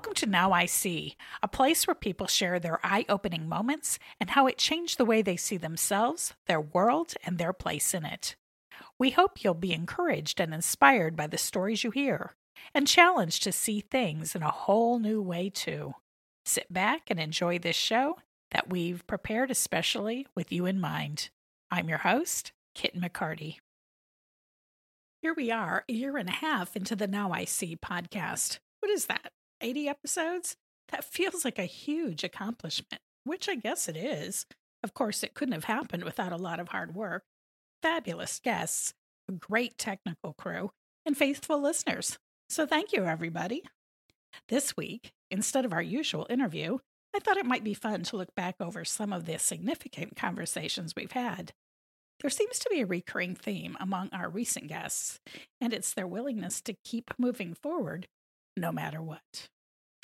Welcome to Now I See, a place where people share their eye opening moments and how it changed the way they see themselves, their world, and their place in it. We hope you'll be encouraged and inspired by the stories you hear, and challenged to see things in a whole new way, too. Sit back and enjoy this show that we've prepared especially with you in mind. I'm your host, Kit McCarty. Here we are, a year and a half into the Now I See podcast. What is that? 80 episodes? That feels like a huge accomplishment, which I guess it is. Of course, it couldn't have happened without a lot of hard work, fabulous guests, a great technical crew, and faithful listeners. So thank you, everybody. This week, instead of our usual interview, I thought it might be fun to look back over some of the significant conversations we've had. There seems to be a recurring theme among our recent guests, and it's their willingness to keep moving forward no matter what.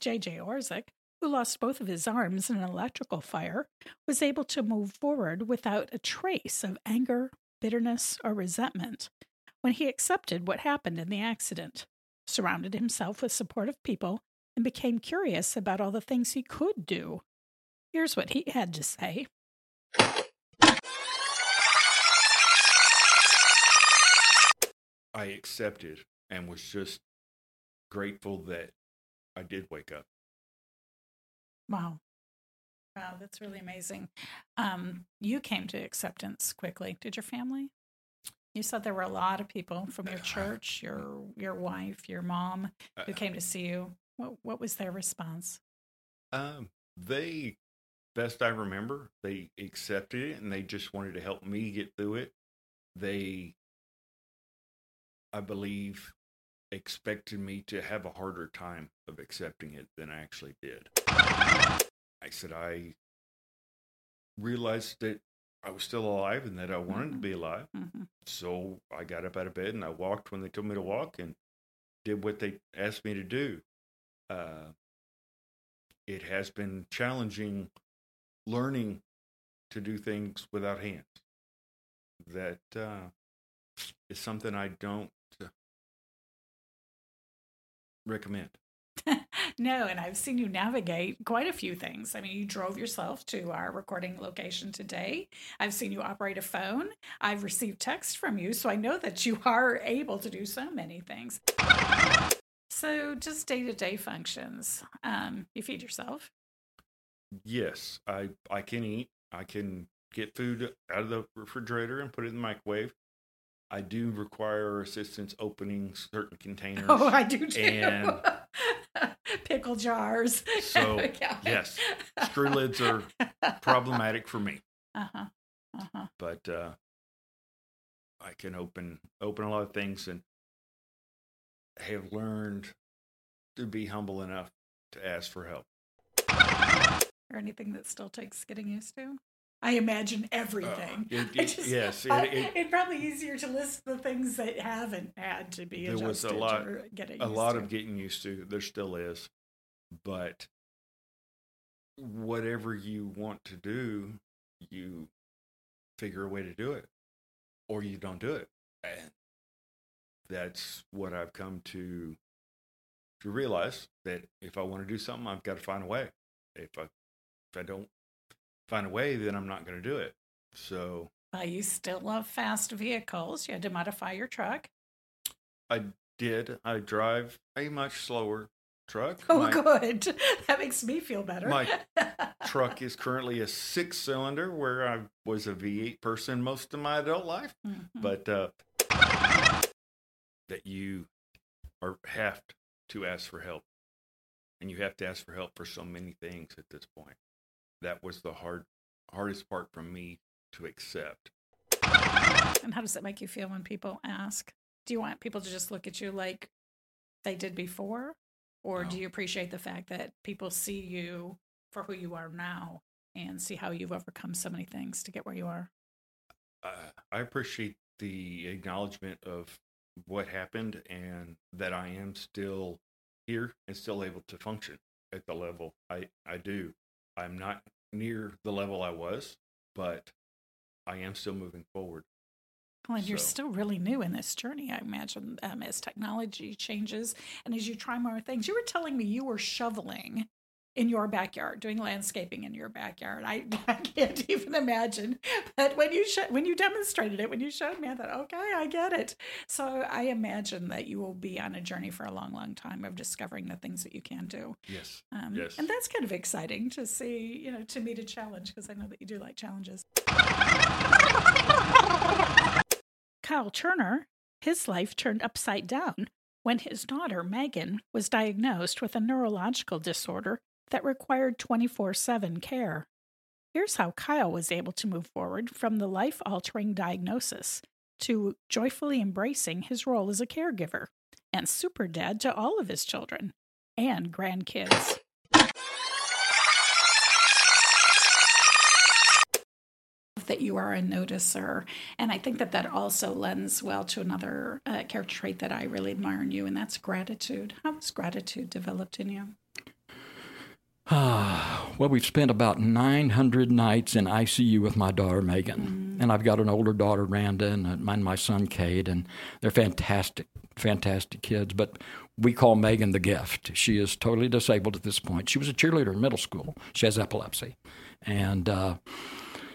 J.J. Orzik, who lost both of his arms in an electrical fire, was able to move forward without a trace of anger, bitterness, or resentment when he accepted what happened in the accident, surrounded himself with supportive people, and became curious about all the things he could do. Here's what he had to say. I accepted and was just grateful that I did wake up. Wow. Wow, that's really amazing. Um, you came to acceptance quickly. Did your family? You said there were a lot of people from your church, your your wife, your mom, who came to see you. What what was their response? Um, they, best I remember, they accepted it and they just wanted to help me get through it. They, I believe, expected me to have a harder time of accepting it than I actually did. I said I realized that I was still alive and that I wanted to be alive. Mm-hmm. So I got up out of bed and I walked when they told me to walk and did what they asked me to do. Uh, it has been challenging learning to do things without hands. That uh, is something I don't recommend. no, and I've seen you navigate quite a few things. I mean, you drove yourself to our recording location today. I've seen you operate a phone. I've received text from you, so I know that you are able to do so many things. So, just day to day functions. Um, you feed yourself. Yes, I I can eat. I can get food out of the refrigerator and put it in the microwave. I do require assistance opening certain containers. Oh, I do too. And Pickle jars. so, Yeah. yes, screw lids are problematic for me, Uh-huh. Uh-huh. but uh, I can open open a lot of things and have learned to be humble enough to ask for help. Or anything that still takes getting used to? I imagine everything. Uh, it- it- just- yes, it- I- it'd probably easier to list the things that haven't had to be There was a lot- a lot to. of getting used to. There still is, but whatever you want to do, you figure a way to do it, or you don't do it, and that's what I've come to to realize that if I want to do something, I've got to find a way. If I if I don't find a way, then I'm not going to do it. So Well, you still love fast vehicles. You had to modify your truck. I did. I drive a much slower truck. Oh, My- good. That makes me feel better. My truck is currently a six cylinder where I was a V8 person most of my adult life, Mhm. but uh, that you are have to ask for help. And you have to ask for help for so many things at this point. That was the hard hardest part for me to accept. And how does it make you feel when people ask? Do you want people to just look at you like they did before? Or do you appreciate the fact that people see you for who you are now and see how you've overcome so many things to get where you are? uh, I appreciate the acknowledgement of what happened and that I am still here and still able to function at the level I, I do. I'm not near the level I was, but I am still moving forward. Well, and you're still really new in this journey, I imagine, um, as technology changes and as you try more things. You were telling me you were shoveling in your backyard, doing landscaping in your backyard. I, I can't even imagine. But when you sh- when you demonstrated it, when you showed me, I thought, okay, I get it. So I imagine that you will be on a journey for a long, long time of discovering the things that you can do. Yes. Um, Yes. And that's kind of exciting to see, you know, to meet a challenge because I know that you do like challenges. Kyle Turner, his life turned upside down when his daughter, Megan, was diagnosed with a neurological disorder that required 24 7 care. Here's how Kyle was able to move forward from the life altering diagnosis to joyfully embracing his role as a caregiver and super dad to all of his children and grandkids. that you are a noticer and i think that that also lends well to another uh, character trait that i really admire in you and that's gratitude how was gratitude developed in you well, we've spent about 900 nights in ICU with my daughter Megan, and I've got an older daughter Randa, and, uh, and my son Cade, and they're fantastic, fantastic kids. But we call Megan the gift. She is totally disabled at this point. She was a cheerleader in middle school. She has epilepsy, and uh,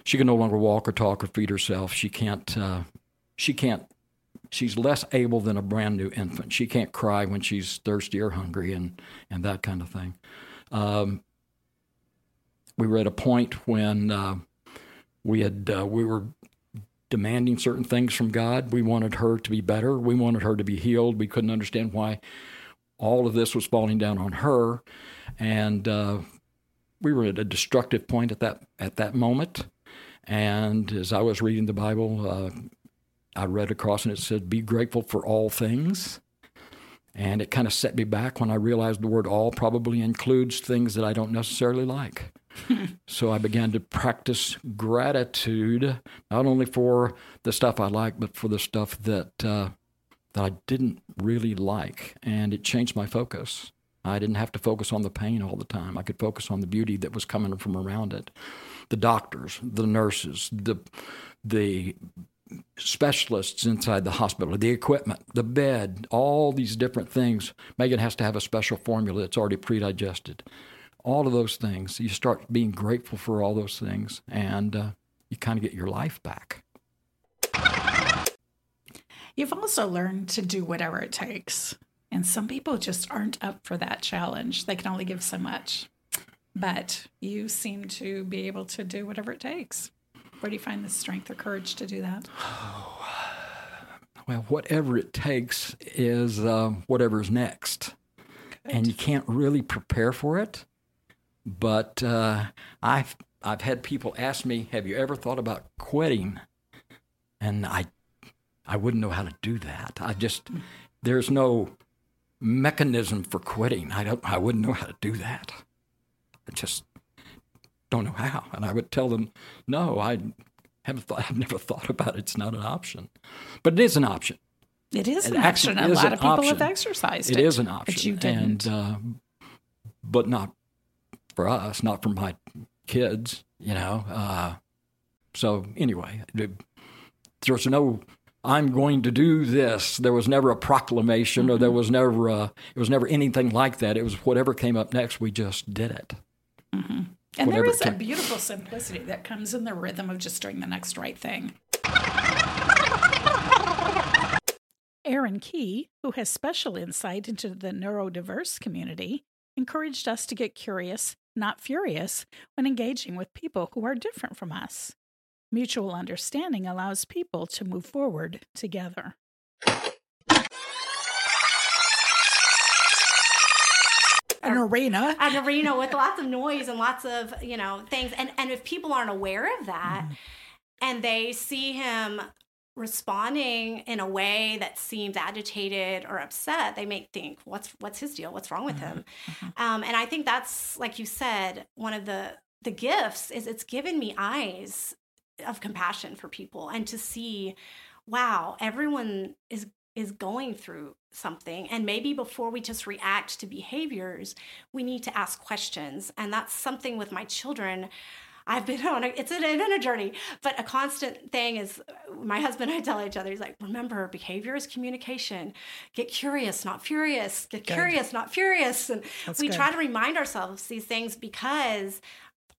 she can no longer walk or talk or feed herself. She can't. Uh, she can't. She's less able than a brand new infant. She can't cry when she's thirsty or hungry, and and that kind of thing. Um, we were at a point when uh, we had uh, we were demanding certain things from God. We wanted her to be better. We wanted her to be healed. We couldn't understand why all of this was falling down on her, and uh, we were at a destructive point at that at that moment. And as I was reading the Bible, uh, I read across and it said, "Be grateful for all things." And it kind of set me back when I realized the word all probably includes things that I don't necessarily like. so I began to practice gratitude, not only for the stuff I like, but for the stuff that, uh, that I didn't really like. And it changed my focus. I didn't have to focus on the pain all the time. I could focus on the beauty that was coming from around it. The doctors, the nurses, the, the specialists inside the hospital, the equipment, the bed, all these different things. Megan has to have a special formula that's already pre-digested. All of those things, you start being grateful for all those things, and uh, you kind of get your life back. You've also learned to do whatever it takes. And some people just aren't up for that challenge. They can only give so much. But you seem to be able to do whatever it takes. Where do you find the strength or courage to do that? Well, whatever it takes is uh, whatever's next. And you can't really prepare for it. But uh, I've I've had people ask me, "Have you ever thought about quitting?" And I I wouldn't know how to do that. I just there's no mechanism for quitting. I don't I wouldn't know how to do that. I just don't know how. And I would tell them, "No, I haven't thought, I've never thought about it. It's not an option." But it is an option. It is an option. A lot of people have exercised It it. is an option. But you didn't. And, uh, but not for us, not for my kids, you know. Uh, so anyway, it- there's no, I'm going to do this. There was never a proclamation or Mm-hmm. there was never, a, it was never anything like that. It was whatever came up next, we just did it. And there is a beautiful simplicity that comes in the rhythm of just doing the next right thing. Aaron Key, who has special insight into the neurodiverse community, encouraged us to get curious, not furious, when engaging with people who are different from us. Mutual understanding allows people to move forward together. An arena. an arena with lots of noise and lots of you know things. And and if people aren't aware of that mm-hmm. and they see him responding in a way that seems agitated or upset they may think what's what's his deal? What's wrong with mm-hmm. him? Mm-hmm. Um, and i think that's like you said one of the the gifts is it's given me eyes of compassion for people and to see wow everyone is is going through something and maybe before we just react to behaviors we need to ask questions and that's something with my children I've been on a, it's been a journey, but a constant thing is uh, my husband and I tell each other, he's like, remember, behavior is communication. Get curious, not furious. Get good. curious, not furious. And That's we good. try to remind ourselves these things because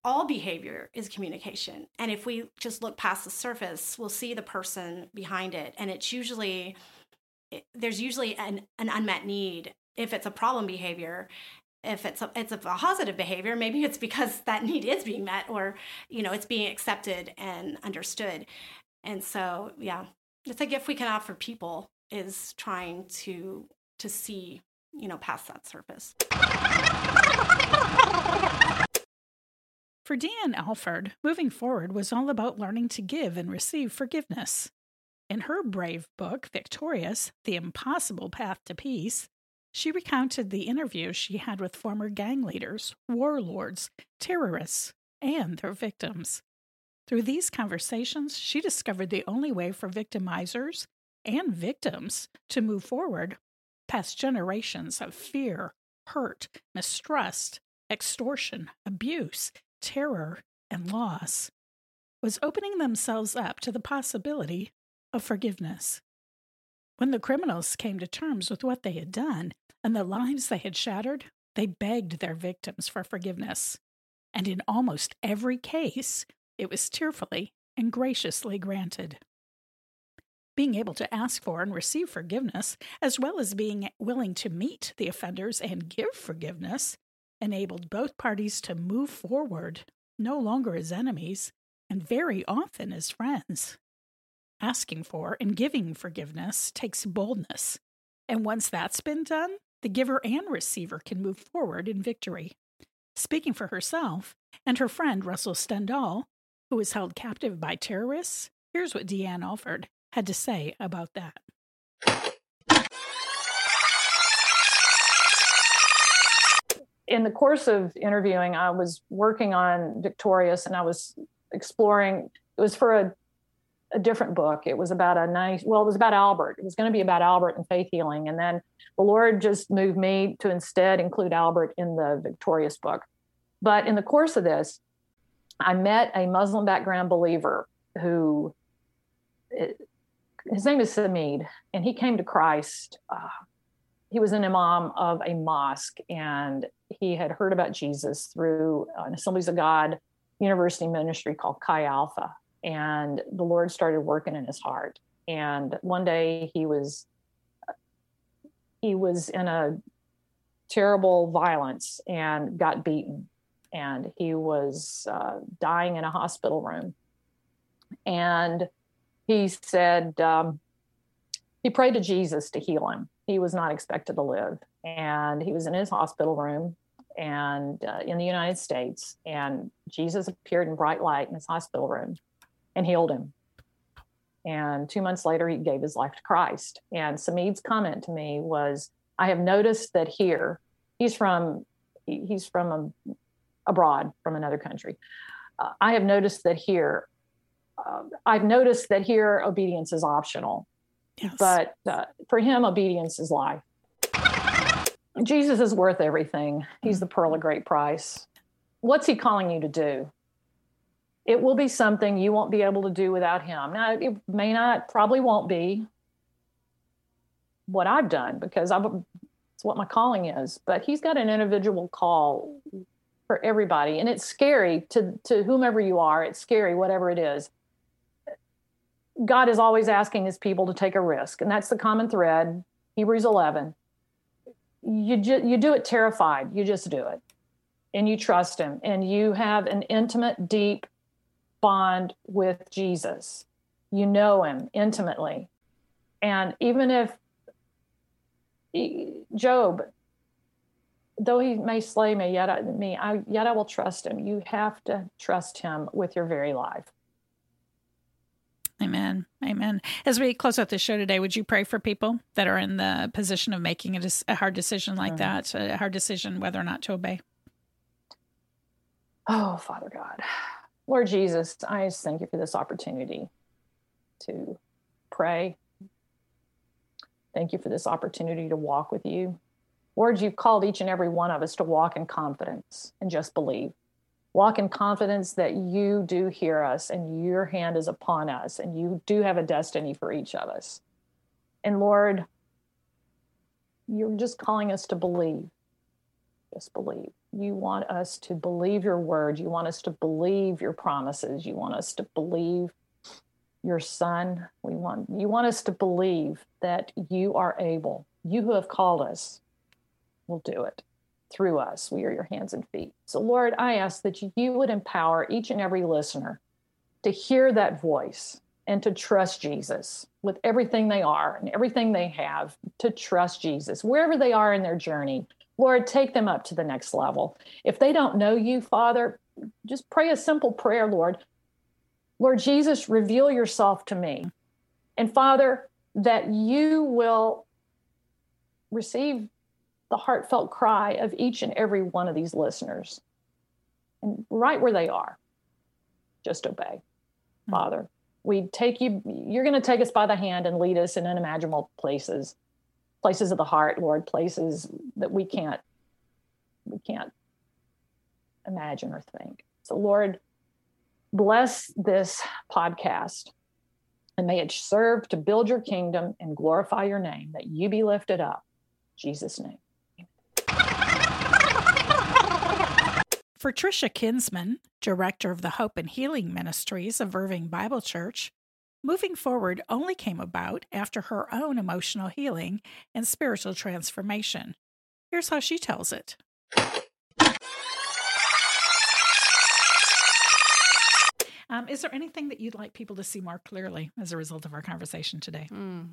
all behavior is communication. And if we just look past the surface, we'll see the person behind it. And it's usually, there's usually an, an unmet need if it's a problem behavior. If it's a, it's a positive behavior maybe it's because that need is being met or you know it's being accepted and understood. And so yeah it's a gift we can offer people is trying to to see you know past that surface. For Deanne Alford, moving forward was all about learning to give and receive forgiveness. In her brave book, Victorious The Impossible Path to Peace, she recounted the interviews she had with former gang leaders, warlords, terrorists, and their victims. Through these conversations, she discovered the only way for victimizers and victims to move forward past generations of fear, hurt, mistrust, extortion, abuse, terror, and loss was opening themselves up to the possibility of forgiveness. When the criminals came to terms with what they had done and the lives they had shattered, they begged their victims for forgiveness. And in almost every case, it was tearfully and graciously granted. Being able to ask for and receive forgiveness, as well as being willing to meet the offenders and give forgiveness, enabled both parties to move forward, no longer as enemies, and very often as friends. Asking for and giving forgiveness takes boldness. And once that's been done, the giver and receiver can move forward in victory. Speaking for herself and her friend Russell Stendal, who was held captive by terrorists, here's what Deanne Alford had to say about that. In the course of interviewing, I was working on Victorious and I was exploring, it was for a a different book. It was about a nice, well, it was about Albert. It was going to be about Albert and faith healing. And then the Lord just moved me to instead include Albert in the Victorious book. But in the course of this, I met a Muslim background believer who, his name is Samid, and he came to Christ. Uh, he was an imam of a mosque, and he had heard about Jesus through an Assemblies of God university ministry called Chi Alpha and the Lord started working in his heart. And one day he was he was in a terrible violence and got beaten, and he was uh, dying in a hospital room. And he said um, he prayed to Jesus to heal him. He was not expected to live, and he was in his hospital room and uh, in the United States, and Jesus appeared in bright light in his hospital room and healed him. And two months later, he gave his life to Christ. And Samid's comment to me was, I have noticed that here, he's from he's from a, abroad from another country. Uh, I have noticed that here, uh, I've noticed that here obedience is optional, yes. but uh, for him, obedience is life. Jesus is worth everything. He's the pearl of great price. What's he calling you to do? It will be something you won't be able to do without him. Now, it may not, probably won't be what I've done because I've, it's what my calling is. But he's got an individual call for everybody, and it's scary to to whomever you are. It's scary, whatever it is. God is always asking His people to take a risk, and that's the common thread. Hebrews 11. You ju- you do it terrified. You just do it, and you trust Him, and you have an intimate, deep bond with Jesus. You know him intimately. And even if Job, though he may slay me, yet I, me, I, yet I will trust him. You have to trust him with your very life. Amen. Amen. As we close out the show today, would you pray for people that are in the position of making a, a hard decision like mm-hmm. that, a hard decision whether or not to obey? Oh, Father God. Lord Jesus, I just thank you for this opportunity to pray. Thank you for this opportunity to walk with you. Lord, you've called each and every one of us to walk in confidence and just believe. walk in confidence that you do hear us and your hand is upon us and you do have a destiny for each of us. And Lord, you're just calling us to believe. Just believe. You want us to believe your word. You want us to believe your promises. You want us to believe your son. We want you want us to believe that you are able. You who have called us will do it through us. We are your hands and feet. So, Lord, I ask that you would empower each and every listener to hear that voice and to trust Jesus with everything they are and everything they have, to trust Jesus wherever they are in their journey. Lord, take them up to the next level. If they don't know you, Father, just pray a simple prayer, Lord. Lord Jesus, reveal yourself to me. And Father, that you will receive the heartfelt cry of each and every one of these listeners. And right where they are, just obey. Mm-hmm. Father, we take you, you're going to take us by the hand and lead us in unimaginable places, places of the heart, Lord, places that we can't, we can't imagine or think. So, Lord, bless this podcast and may it serve to build your kingdom and glorify your name, that you be lifted up. In Jesus' name. For Tricia Kinsman, director of the Hope and Healing Ministries of Irving Bible Church, moving forward only came about after her own emotional healing and spiritual transformation. Here's how she tells it. Um, is there anything that you'd like people to see more clearly as a result of our conversation today? Mm.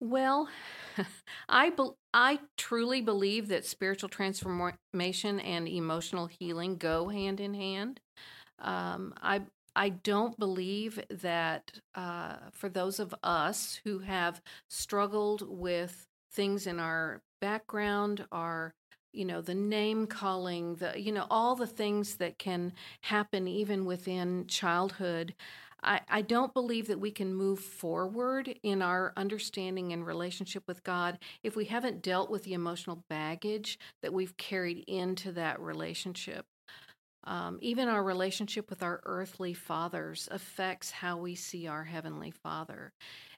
Well, I be- I truly believe that spiritual transformation and emotional healing go hand in hand. Um, I I don't believe that uh, for those of us who have struggled with things in our background, our you know the name calling, the you know all the things that can happen even within childhood. I, I don't believe that we can move forward in our understanding and relationship with God if we haven't dealt with the emotional baggage that we've carried into that relationship. Um, even our relationship with our earthly fathers affects how we see our heavenly father.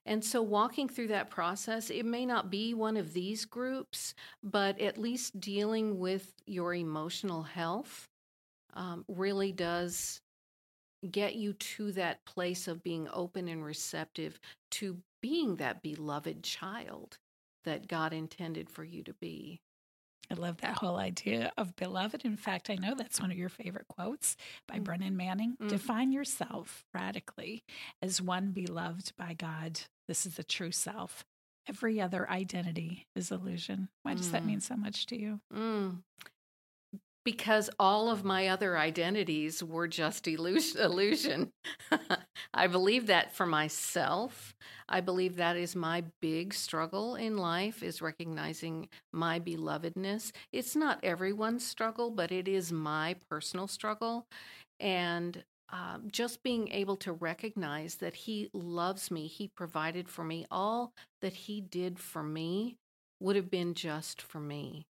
And so, walking through that process, it may not be one of these groups, but at least dealing with your emotional health um, really does get you to that place of being open and receptive to being that beloved child that God intended for you to be. I love that whole idea of beloved. In fact, I know that's one of your favorite quotes by mm-hmm. Brennan Manning. Mm-hmm. Define yourself radically as one beloved by God. This is the true self. Every other identity is illusion. Why does mm. that mean so much to you? Mm because all of my other identities were just illusion. I believe that for myself. I believe that is my big struggle in life is recognizing my belovedness. It's not everyone's struggle, but it is my personal struggle. And um, just being able to recognize that he loves me, he provided for me, all that he did for me would have been just for me.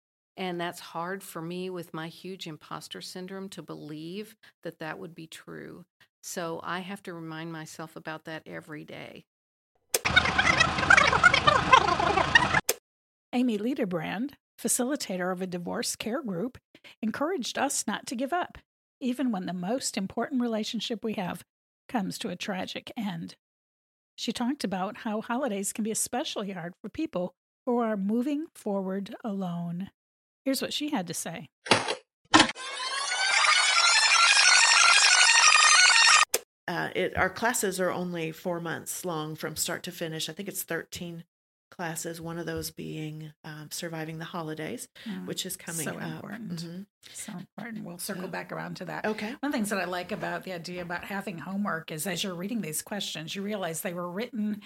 And that's hard for me with my huge imposter syndrome to believe that that would be true. So I have to remind myself about that every day. Amy Liederbrand, facilitator of a divorce care group, encouraged us not to give up, even when the most important relationship we have comes to a tragic end. She talked about how holidays can be especially hard for people who are moving forward alone. Here's what she had to say. Uh, it, our classes are only four months long from start to finish. I think it's 13 classes, one of those being um, Surviving the Holidays, mm, which is coming so up. Important. Mm-hmm. So important. We'll circle yeah. back around to that. Okay. One of the things that I like about the idea about having homework is as you're reading these questions, you realize they were written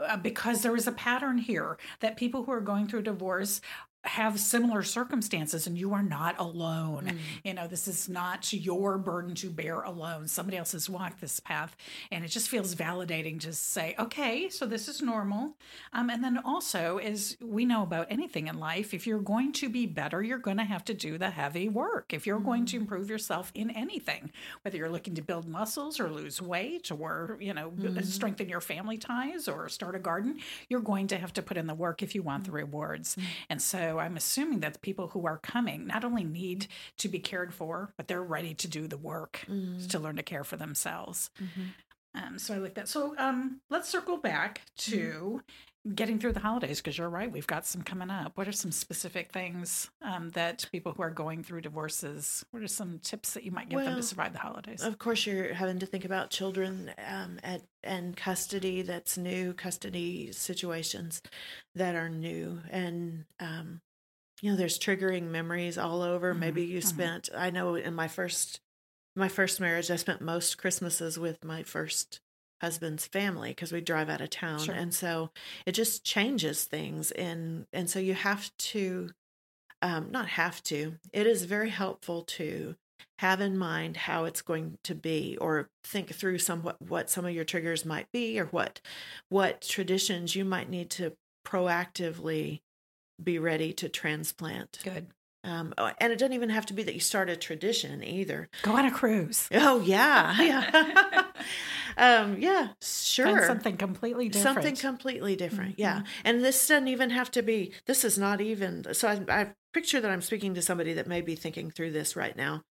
uh, because there was a pattern here that people who are going through divorce have similar circumstances and you are not alone. Mm. You know, this is not your burden to bear alone. Somebody else has walked this path. And it just feels validating to say, okay, so this is normal. Um, and then also, as we know about anything in life, if you're going to be better, you're going to have to do the heavy work. If you're mm. going to mm. improve yourself in anything, whether you're looking to build muscles or lose weight or, you know, mm. strengthen your family ties or start a garden, you're going to have to put in the work if you want the mm. rewards. And so, I'm assuming that the people who are coming not only need to be cared for, but they're ready to do the work mm-hmm. to learn to care for themselves. Mm-hmm. Um, so I like that. So um, let's circle back to mm-hmm. Getting through the holidays because you're right. We've got some coming up. What are some specific things um, that people who are going through divorces? What are some tips that you might give well, them to survive the holidays? Of course, you're having to think about children um, at and custody. That's new custody situations that are new, and um, you know, there's triggering memories all over. Mm-hmm. Maybe you mm-hmm. spent. I know in my first my first marriage, I spent most Christmases with my first husband's family because we drive out of town, sure. and so it just changes things. And and so you have to, um, not have to. It is very helpful to have in mind how it's going to be or think through somewhat what what some of your triggers might be or what what traditions you might need to proactively be ready to transplant. Good. Um, oh, and it doesn't even have to be that you start a tradition either. Go on a cruise. Oh yeah, yeah, um, yeah. Sure. Find something completely different. Something completely different. Mm-hmm. Yeah, and this doesn't even have to be. This is not even. So I, I picture that I'm speaking to somebody that may be thinking through this right now.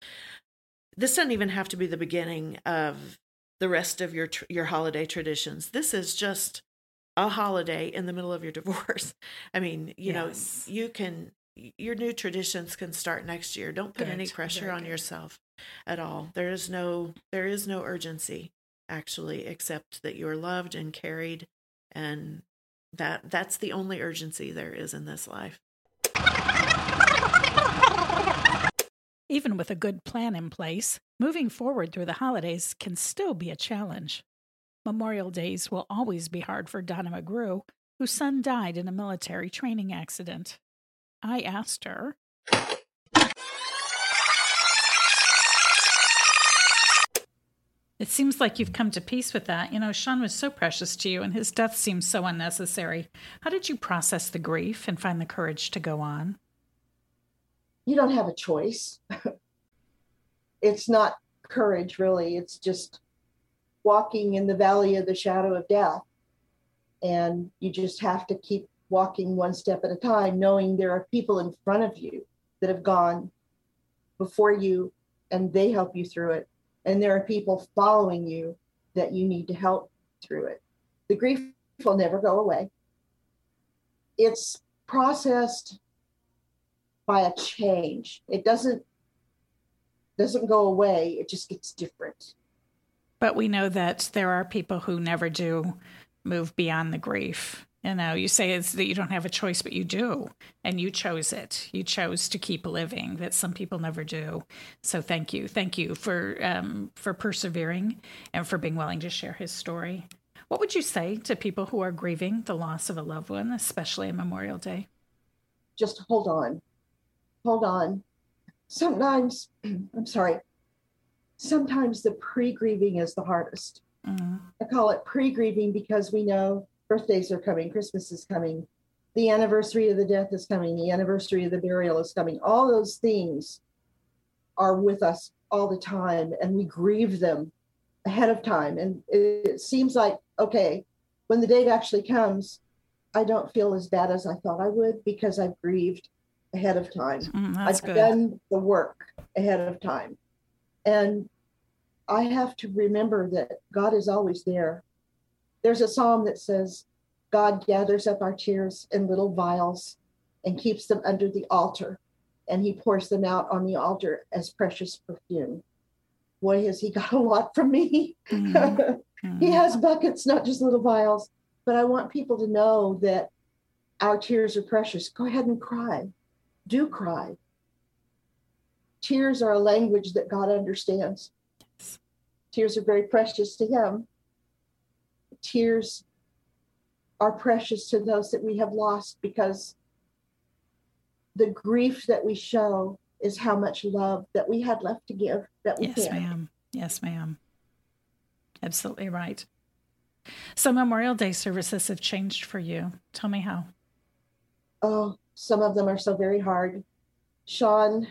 This doesn't even have to be the beginning of the rest of your your holiday traditions. This is just a holiday in the middle of your divorce. I mean, you yes. know, you can your new traditions can start next year. Don't put good. any pressure Very on good. yourself at all. There is no there is no urgency actually accept that you're loved and carried and that that's the only urgency there is in this life. Even with a good plan in place, moving forward through the holidays can still be a challenge. Memorial Days will always be hard for Donna McGrew, whose son died in a military training accident. I asked her. It seems like you've come to peace with that. You know, Sean was so precious to you, and his death seems so unnecessary. How did you process the grief and find the courage to go on? You don't have a choice. it's not courage, really. It's just walking in the valley of the shadow of death. And you just have to keep walking one step at a time, knowing there are people in front of you that have gone before you and they help you through it. And there are people following you that you need to help through it. The grief will never go away. It's processed by a change. It doesn't doesn't go away, it just gets different. But we know that there are people who never do move beyond the grief. You know, you say it's that you don't have a choice, but you do. And you chose it. You chose to keep living that some people never do. So thank you. Thank you for um, for persevering and for being willing to share his story. What would you say to people who are grieving the loss of a loved one, especially on Memorial Day? Just hold on. Hold on. Sometimes, I'm sorry, sometimes the pre grieving is the hardest. Mm-hmm. I call it pre grieving because we know birthdays are coming, Christmas is coming, the anniversary of the death is coming, the anniversary of the burial is coming. All those things are with us all the time, and we grieve them ahead of time. And it seems like, okay, when the date actually comes, I don't feel as bad as I thought I would because I've grieved ahead of time. Mm, I've good. done the work ahead of time. And I have to remember that God is always there. There's a psalm that says, God gathers up our tears in little vials and keeps them under the altar, and he pours them out on the altar as precious perfume. Boy, has he got a lot from me. Mm-hmm. he has buckets, not just little vials. But I want people to know that our tears are precious. Go ahead and cry. Do cry. Tears are a language that God understands. Tears are very precious to Him. Tears are precious to those that we have lost because the grief that we show is how much love that we had left to give that we Yes, can. ma'am. Yes, ma'am. Absolutely right. So, Memorial Day services have changed for you. Tell me how. Oh, some of them are so very hard. Sean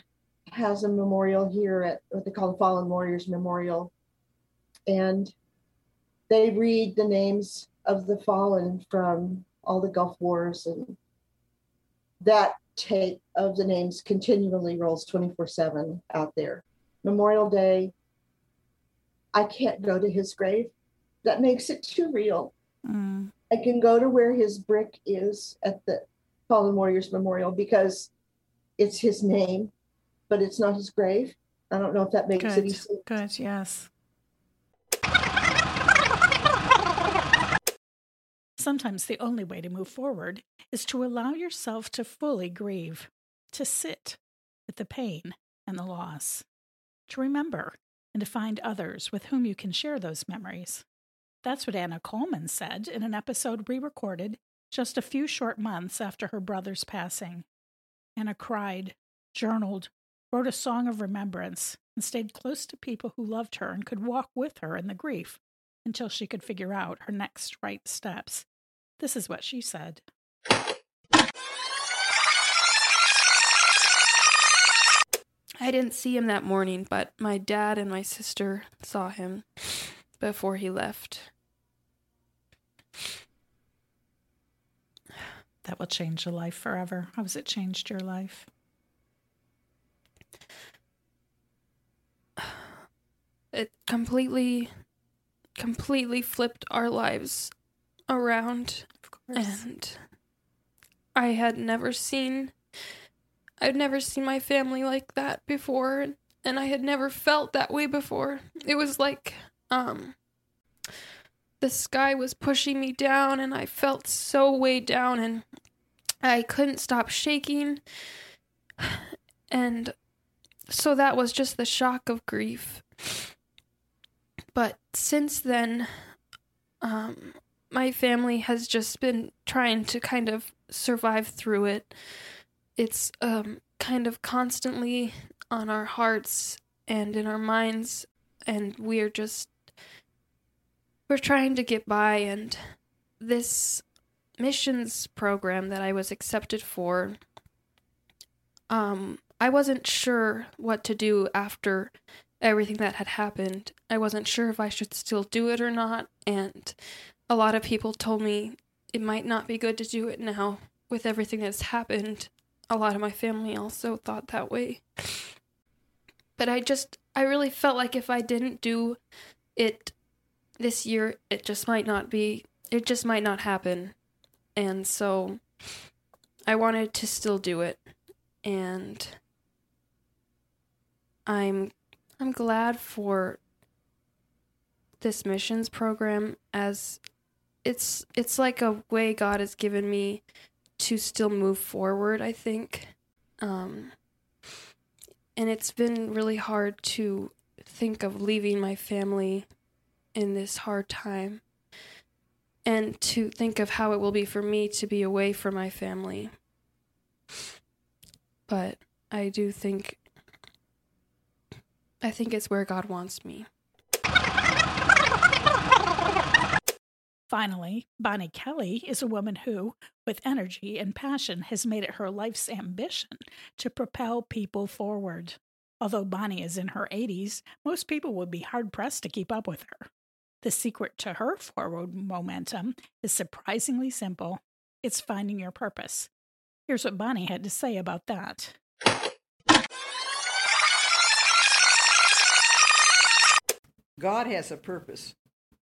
has a memorial here at what they call the Fallen Warriors Memorial. And they read the names of the fallen from all the Gulf Wars. And that tape of the names continually rolls 24 7 out there. Memorial Day, I can't go to his grave. That makes it too real. Mm, I can go to where his brick is at the Fallen Warriors Memorial because it's his name, but it's not his grave. I don't know if that makes good. any sense. Good. Yes. Sometimes the only way to move forward is to allow yourself to fully grieve, to sit with the pain and the loss, to remember and to find others with whom you can share those memories. That's what Anna Coleman said in an episode we recorded just a few short months after her brother's passing. Anna cried, journaled, wrote a song of remembrance, and stayed close to people who loved her and could walk with her in the grief until she could figure out her next right steps. This is what she said. I didn't see him that morning, but my dad and my sister saw him before he left. That will change your life forever. How has it changed your life? It completely, completely flipped our lives around. And I had never seen, I'd never seen my family like that before. And I had never felt that way before. It was like, um, the sky was pushing me down and I felt so weighed down and I couldn't stop shaking. And so that was just the shock of grief. But since then, um, my family has just been trying to kind of survive through it. It's um, kind of constantly on our hearts and in our minds, and we're just we're trying to get by. And this missions program that I was accepted for, um, I wasn't sure what to do after everything that had happened. I wasn't sure if I should still do it or not, and a lot of people told me it might not be good to do it now with everything that's happened. A lot of my family also thought that way. But I just I really felt like if I didn't do it this year, it just might not be it just might not happen. And so I wanted to still do it. And I'm I'm glad for this missions program as it's it's like a way God has given me to still move forward, I think. Um and it's been really hard to think of leaving my family in this hard time and to think of how it will be for me to be away from my family. But I do think I think it's where God wants me. Finally, Bonnie Kelly is a woman who, with energy and passion, has made it her life's ambition to propel people forward. Although Bonnie is in her 80s, most people would be hard pressed to keep up with her. The secret to her forward momentum is surprisingly simple it's finding your purpose. Here's what Bonnie had to say about that. God has a purpose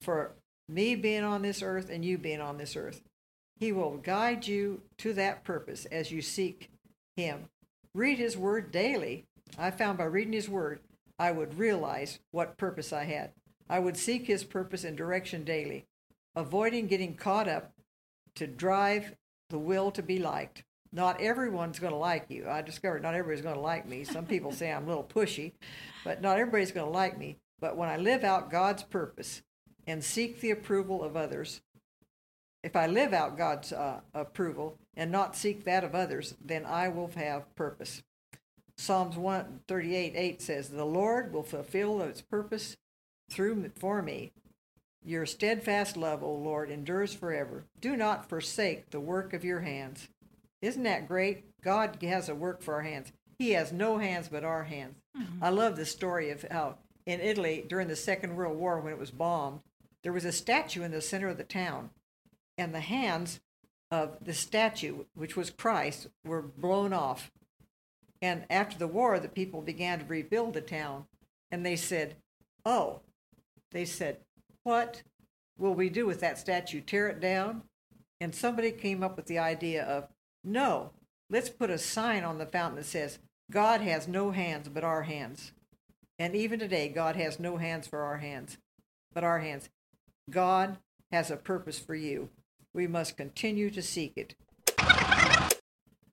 for me being on this earth and you being on this earth. He will guide you to that purpose as you seek Him. Read His Word daily. I found by reading His Word, I would realize what purpose I had. I would seek His purpose and direction daily, avoiding getting caught up to drive the will to be liked. Not everyone's going to like you. I discovered not everybody's going to like me. Some people say I'm a little pushy, but not everybody's going to like me. But when I live out God's purpose and seek the approval of others, if I live out God's uh, approval and not seek that of others, then I will have purpose. Psalms 138 8 says, The Lord will fulfill its purpose through for me. Your steadfast love, O Lord, endures forever. Do not forsake the work of your hands. Isn't that great? God has a work for our hands. He has no hands but our hands. Mm-hmm. I love the story of how in Italy during the Second World War, when it was bombed, there was a statue in the center of the town, and the hands of the statue, which was Christ, were blown off. And after the war, the people began to rebuild the town, and they said, Oh, they said, What will we do with that statue? Tear it down? And somebody came up with the idea of, No, let's put a sign on the fountain that says, God has no hands but our hands. And even today, God has no hands for our hands, but our hands. God has a purpose for you. We must continue to seek it.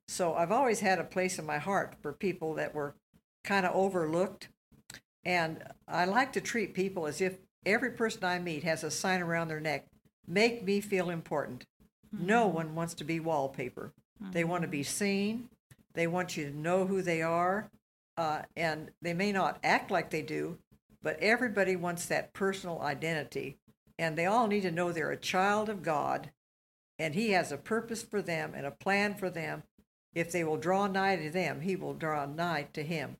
So I've always had a place in my heart for people that were kind of overlooked. And I like to treat people as if every person I meet has a sign around their neck make me feel important. Mm-hmm. No one wants to be wallpaper. Mm-hmm. They want to be seen, they want you to know who they are, uh, and they may not act like they do, but everybody wants that personal identity. And they all need to know they're a child of God, and He has a purpose for them and a plan for them. If they will draw nigh to them, He will draw nigh to Him.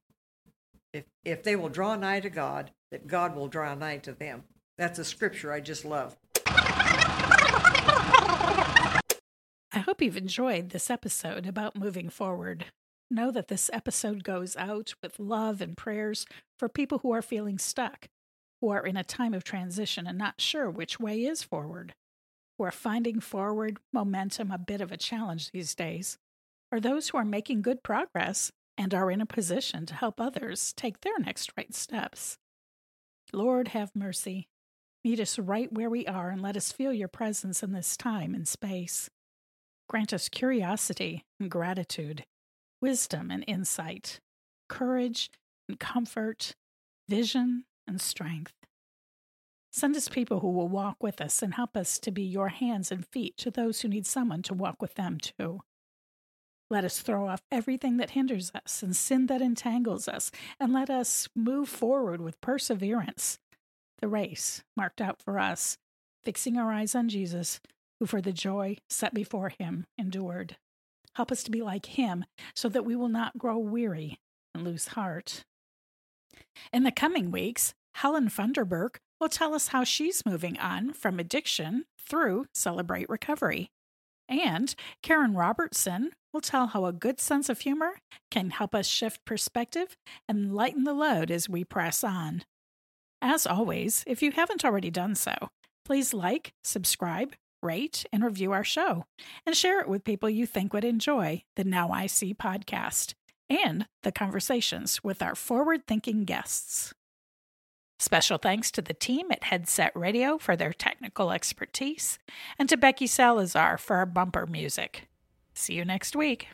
If, if they will draw nigh to God, that God will draw nigh to them. That's a scripture I just love. I hope you've enjoyed this episode about moving forward. Know that this episode goes out with love and prayers for people who are feeling stuck, who are in a time of transition and not sure which way is forward, who are finding forward momentum a bit of a challenge these days, or those who are making good progress and are in a position to help others take their next right steps. Lord, have mercy. Meet us right where we are and let us feel your presence in this time and space. Grant us curiosity and gratitude wisdom and insight, courage and comfort, vision and strength. Send us people who will walk with us and help us to be your hands and feet to those who need someone to walk with them too. Let us throw off everything that hinders us and sin that entangles us, and let us move forward with perseverance. The race marked out for us, fixing our eyes on Jesus, who for the joy set before him endured. Help us to be like him so that we will not grow weary and lose heart. In the coming weeks, Helen Funderburk will tell us how she's moving on from addiction through Celebrate Recovery. And Karen Robertson will tell how a good sense of humor can help us shift perspective and lighten the load as we press on. As always, if you haven't already done so, please like, subscribe, rate, and review our show, and share it with people you think would enjoy the Now I See podcast and the conversations with our forward thinking guests. Special thanks to the team at Headset Radio for their technical expertise, and to Becky Salazar for our bumper music. See you next week.